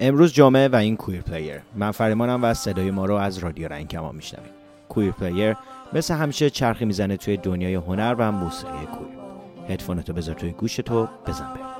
امروز جمعه و این queer player من فریمانم و صدای ما رو از رادیو رنگما میشنوید. Queer Player مثل همیشه چرخی می‌زنه توی دنیای هنر و موسیقی queer هدفونتو بذار توی گوشتو بزن بریم.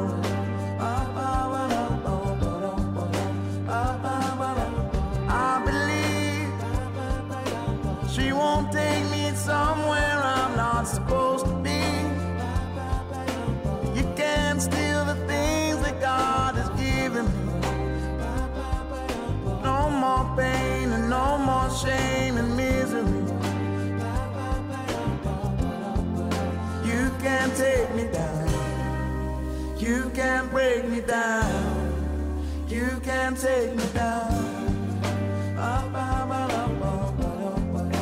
more. break me down. You can't take me down. Up, up, up, up, up, up.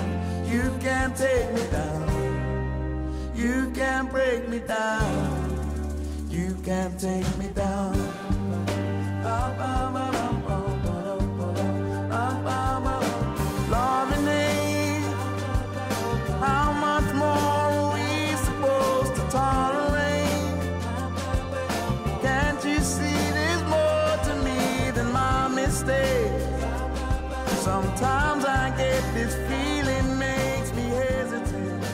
You can't take me down. You can't break me down. You can't take me down. Up, up, up, up. Sometimes I get this feeling makes me hesitate.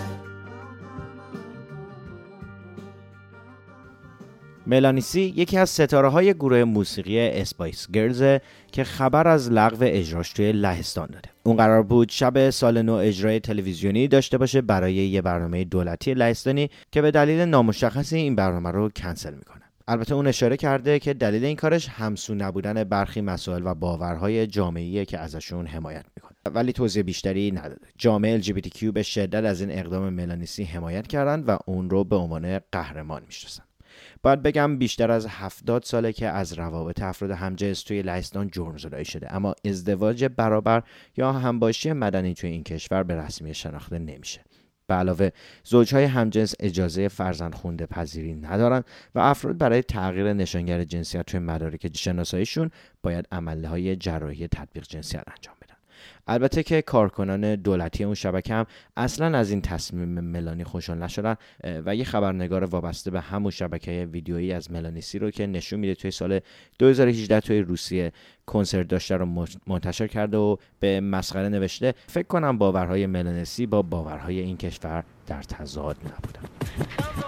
ملانی سی یکی از ستاره های گروه موسیقی Spice Girls که خبر از لغو اجراش توی لهستان داده اون قرار بود شب سال نو اجرای تلویزیونی داشته باشه برای یه برنامه دولتی لهستانی که به دلیل نامشخصی این برنامه رو کنسل می‌کنه البته اون اشاره کرده که دلیل این کارش همسو نبودن برخی مسائل و باورهای جامعه‌ایه که ازشون حمایت می‌کنه. ولی توضیح بیشتری نداده. جامعه LGBTQ به شدت از این اقدام ملانی سی حمایت کردند و اون رو به عنوان قهرمان می‌شناسن باید بگم بیشتر از 70 ساله که از روابط افراد همجنس توی لهستان جرم زدایی شده. اما ازدواج برابر یا همباشی مدنی توی این کشور به رسمی شناخته نمیشه. به علاوه زوجهای همجنس اجازه فرزند خونده پذیری ندارن و افراد برای تغییر نشانگر جنسیت توی مدارک شناساییشون باید عمله های جراحی تطبیق جنسیت انجام البته که کارکنان دولتی اون شبکه هم اصلا از این تصمیم ملانی خوشحال نشدن و یه خبرنگار وابسته به همون شبکه ویدیویی از ملانیسی رو که نشون میده توی سال 2018 توی روسیه کنسرت داشته رو منتشر کرده و به مسخره نوشته. فکر کنم باورهای ملانیسی با باورهای این کشور در تضاد نبودن.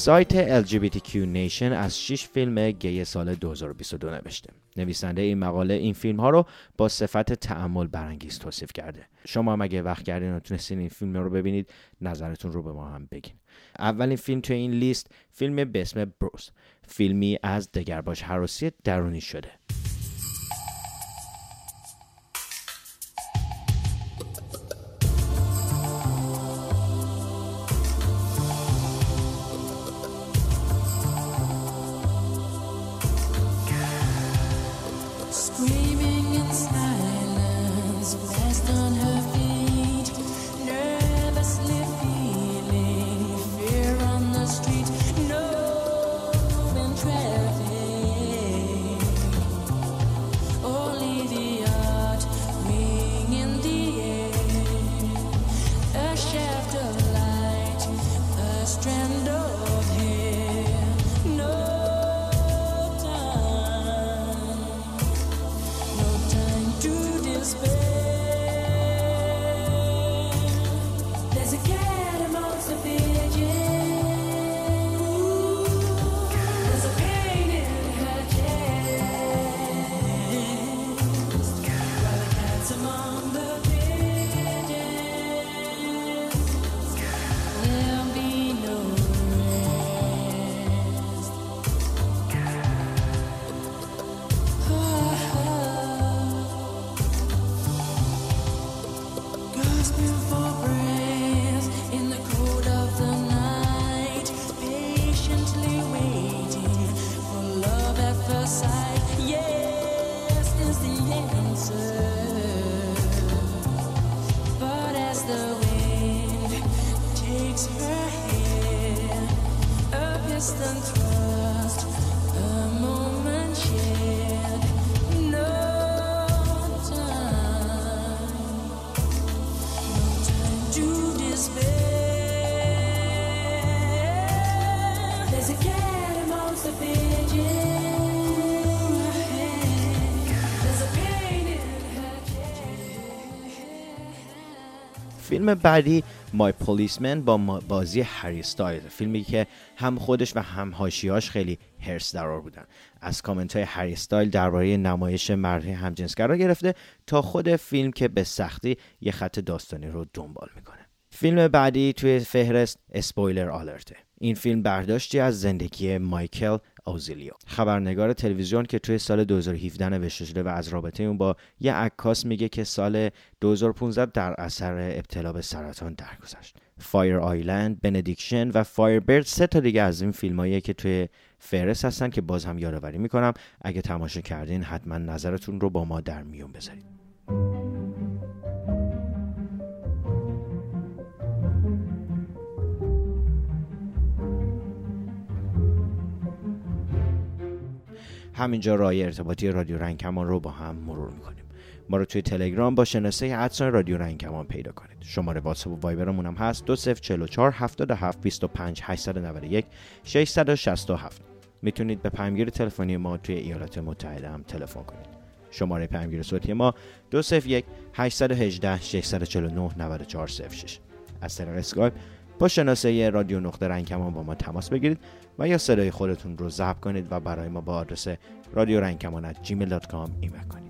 سایت LGBTQ Nation از 6 فیلم گی سال 2022 نوشته. نویسنده این مقاله این فیلم ها رو با صفت تعمل برانگیز توصیف کرده. شما هم اگه وقت کردین و تونستین این فیلم رو ببینید نظرتون رو به ما هم بگین. اولین فیلم تو این لیست فیلم به اسم بروس فیلمی از دگرباش حراسی درونی شده فیلم بعدی My Policeman با بازی هری ستایلز. فیلمی که هم خودش و هم حاشیه‌هاش خیلی حرص درار بودن. از کامنت های هری استایل درباره نمایش مردی همجنسگرا گرفته تا خود فیلم که به سختی یه خط داستانی رو دنبال می‌کنه. فیلم بعدی توی فهرست Spoiler Alert ه. این فیلم برداشتی از زندگی مایکل اوزیلیو. خبرنگار تلویزیون که توی سال 2017 نوشته شده و از رابطه اون با یه عکاس میگه که سال 2015 در اثر ابتلا به سرطان درگذشت. Fire Island، Benediction و Firebird سه تا دیگه از این فیلماییه که توی فهرست هستن که باز هم یادآوری می‌کنم. اگه تماشا کردین حتما نظرتون رو با ما در میون بذارید. همینجا راه ارتباطی رادیو رنگ کمان رو با هم مرور می‌کنیم. ما رو توی تلگرام با شناسه at sign رادیو رنگ کمان پیدا کنید. شماره واتساپ و وایبرمون هم هست 2044 77 25 891 667 می‌تونید به پیامگیر تلفنی ما توی ایالات متحده هم تلفن کنید. شماره پیامگیر صوتی ما 201 818 649 9406 از طریق اسکایپ با شناسه رادیو نقطه رنگ کمان با ما تماس بگیرید و یا صدای خودتون رو ضبط کنید و برای ما با آدرس رادیو رنگ کمان gmail.com ایمیل کنید.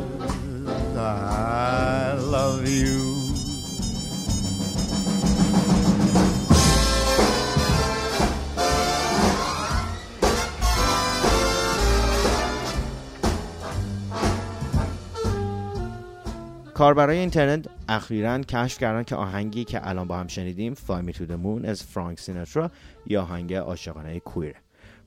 کاربرای اینترنت اخیرا کشف کردن که آهنگی که الان با هم شنیدیم to the Moon از فرانک سیناترا یا آهنگ عاشقانه کویره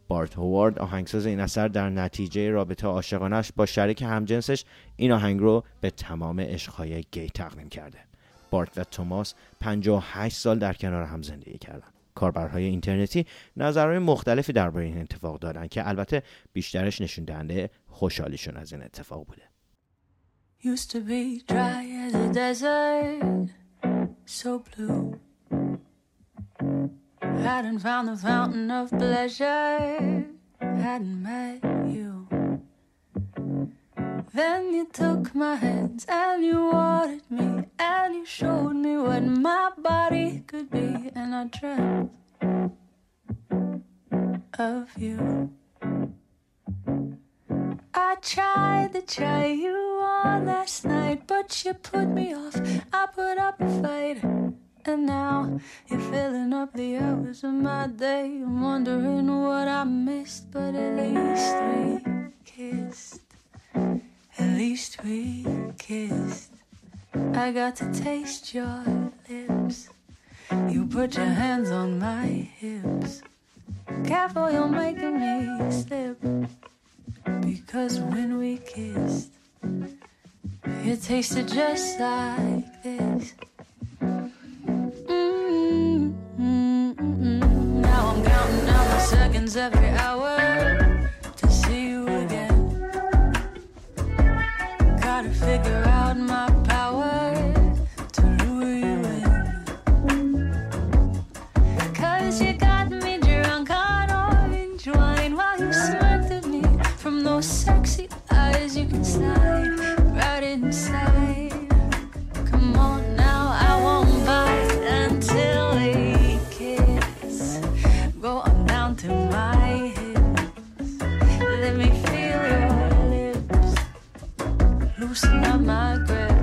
بارت هوارد آهنگساز این اثر در نتیجه رابطه عاشقانش با شریک همجنسش این آهنگ رو به تمام عشقهای گی تقدیم کرده. بارت و توماس 58 سال در کنار هم زندگی کردن. کاربرهای اینترنتی نظرهای مختلفی درباره این اتفاق دارن که البته بیشترش نشون دهنده خوشحالیشون از این اتفاق بوده. Used to be dry as a desert, so blue. Hadn't found the fountain of pleasure, hadn't met you. Then you took my hands and you watered me, and you showed me what my body could be, and I dreamt of you. I tried to try you on last night, but you put me off. I put up a fight, and now you're filling up the hours of my day. I'm wondering what I missed, but at least we kissed. At least we kissed. I got to taste your lips. You put your hands on my hips. Careful, you're making me slip. Because when we kissed, it tasted just like this. Mm-mm-mm-mm. Now I'm counting down the seconds every So not my breath.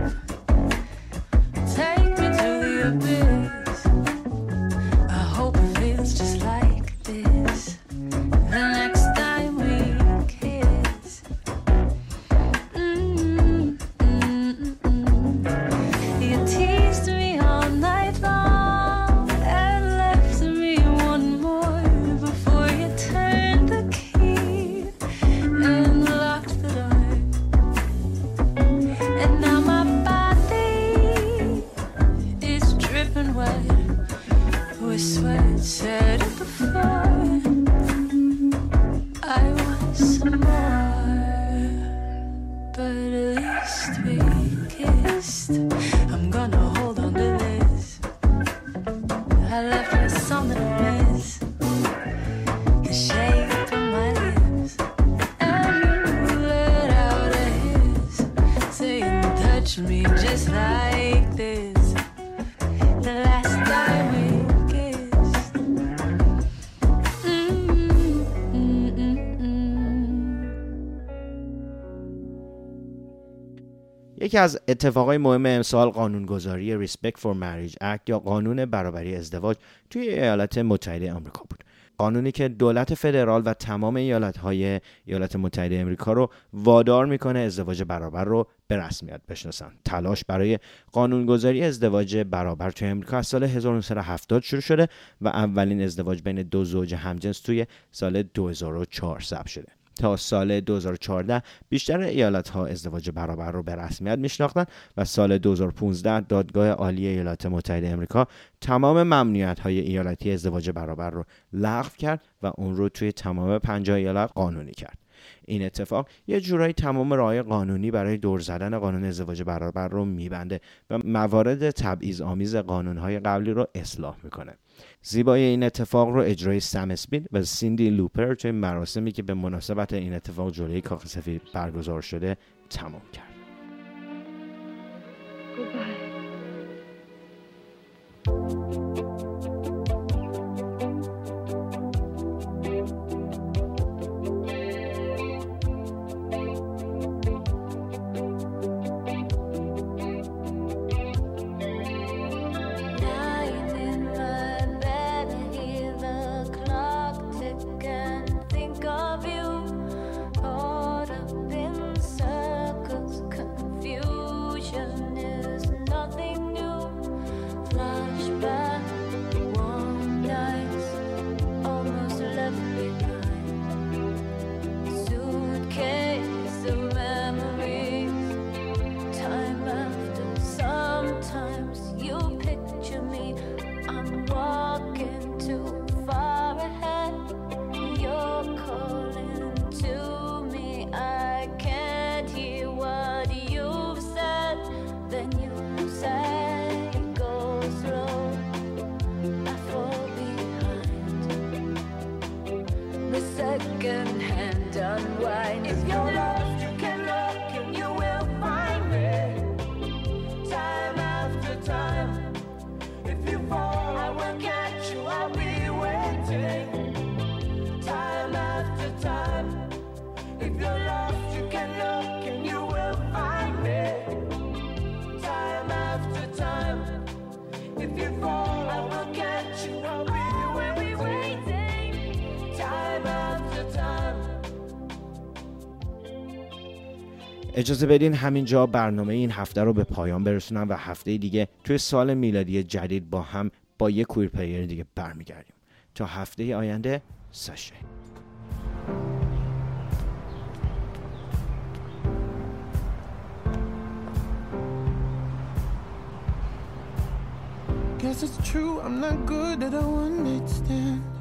یکی از اتفاقای مهم امسال قانونگذاری Respect for Marriage Act یا قانون برابری ازدواج توی ایالات متحده آمریکا بود. قانونی که دولت فدرال و تمام ایالت‌های ایالات متحده امریکا رو وادار می‌کنه ازدواج برابر رو به رسمیت بشناسن تلاش برای قانونگذاری ازدواج برابر توی امریکا از سال 1970 شروع شده و اولین ازدواج بین دو زوج همجنس توی سال 2004 ثبت شده تا سال 2014 بیشتر ایالت ها ازدواج برابر رو به رسمیت میشناختن و سال 2015 دادگاه عالی ایالات متحده امریکا تمام ممنوعیت های ایالتی ازدواج برابر رو لغو کرد و اون رو توی تمام 50 ایالت قانونی کرد. این اتفاق یه جورایی تمام راه قانونی برای دور زدن قانون ازدواج برابر رو میبنده و موارد تبعیض آمیز قانونهای قبلی رو اصلاح می‌کنه. زیبایی این اتفاق رو اجرای سم اسمیت و سیندی لوپر توی مراسمی که به مناسبت این اتفاق جلوی کاخ سفید برگزار شده تمام کرد. اجازه بدین همینجا برنامه این هفته رو به پایان برسونم و هفته دیگه توی سال میلادی جدید با هم با یه کویر پلیر دیگه برمیگردیم. تا هفته آینده ساشه Guess it's true, I'm not good at a one night stand.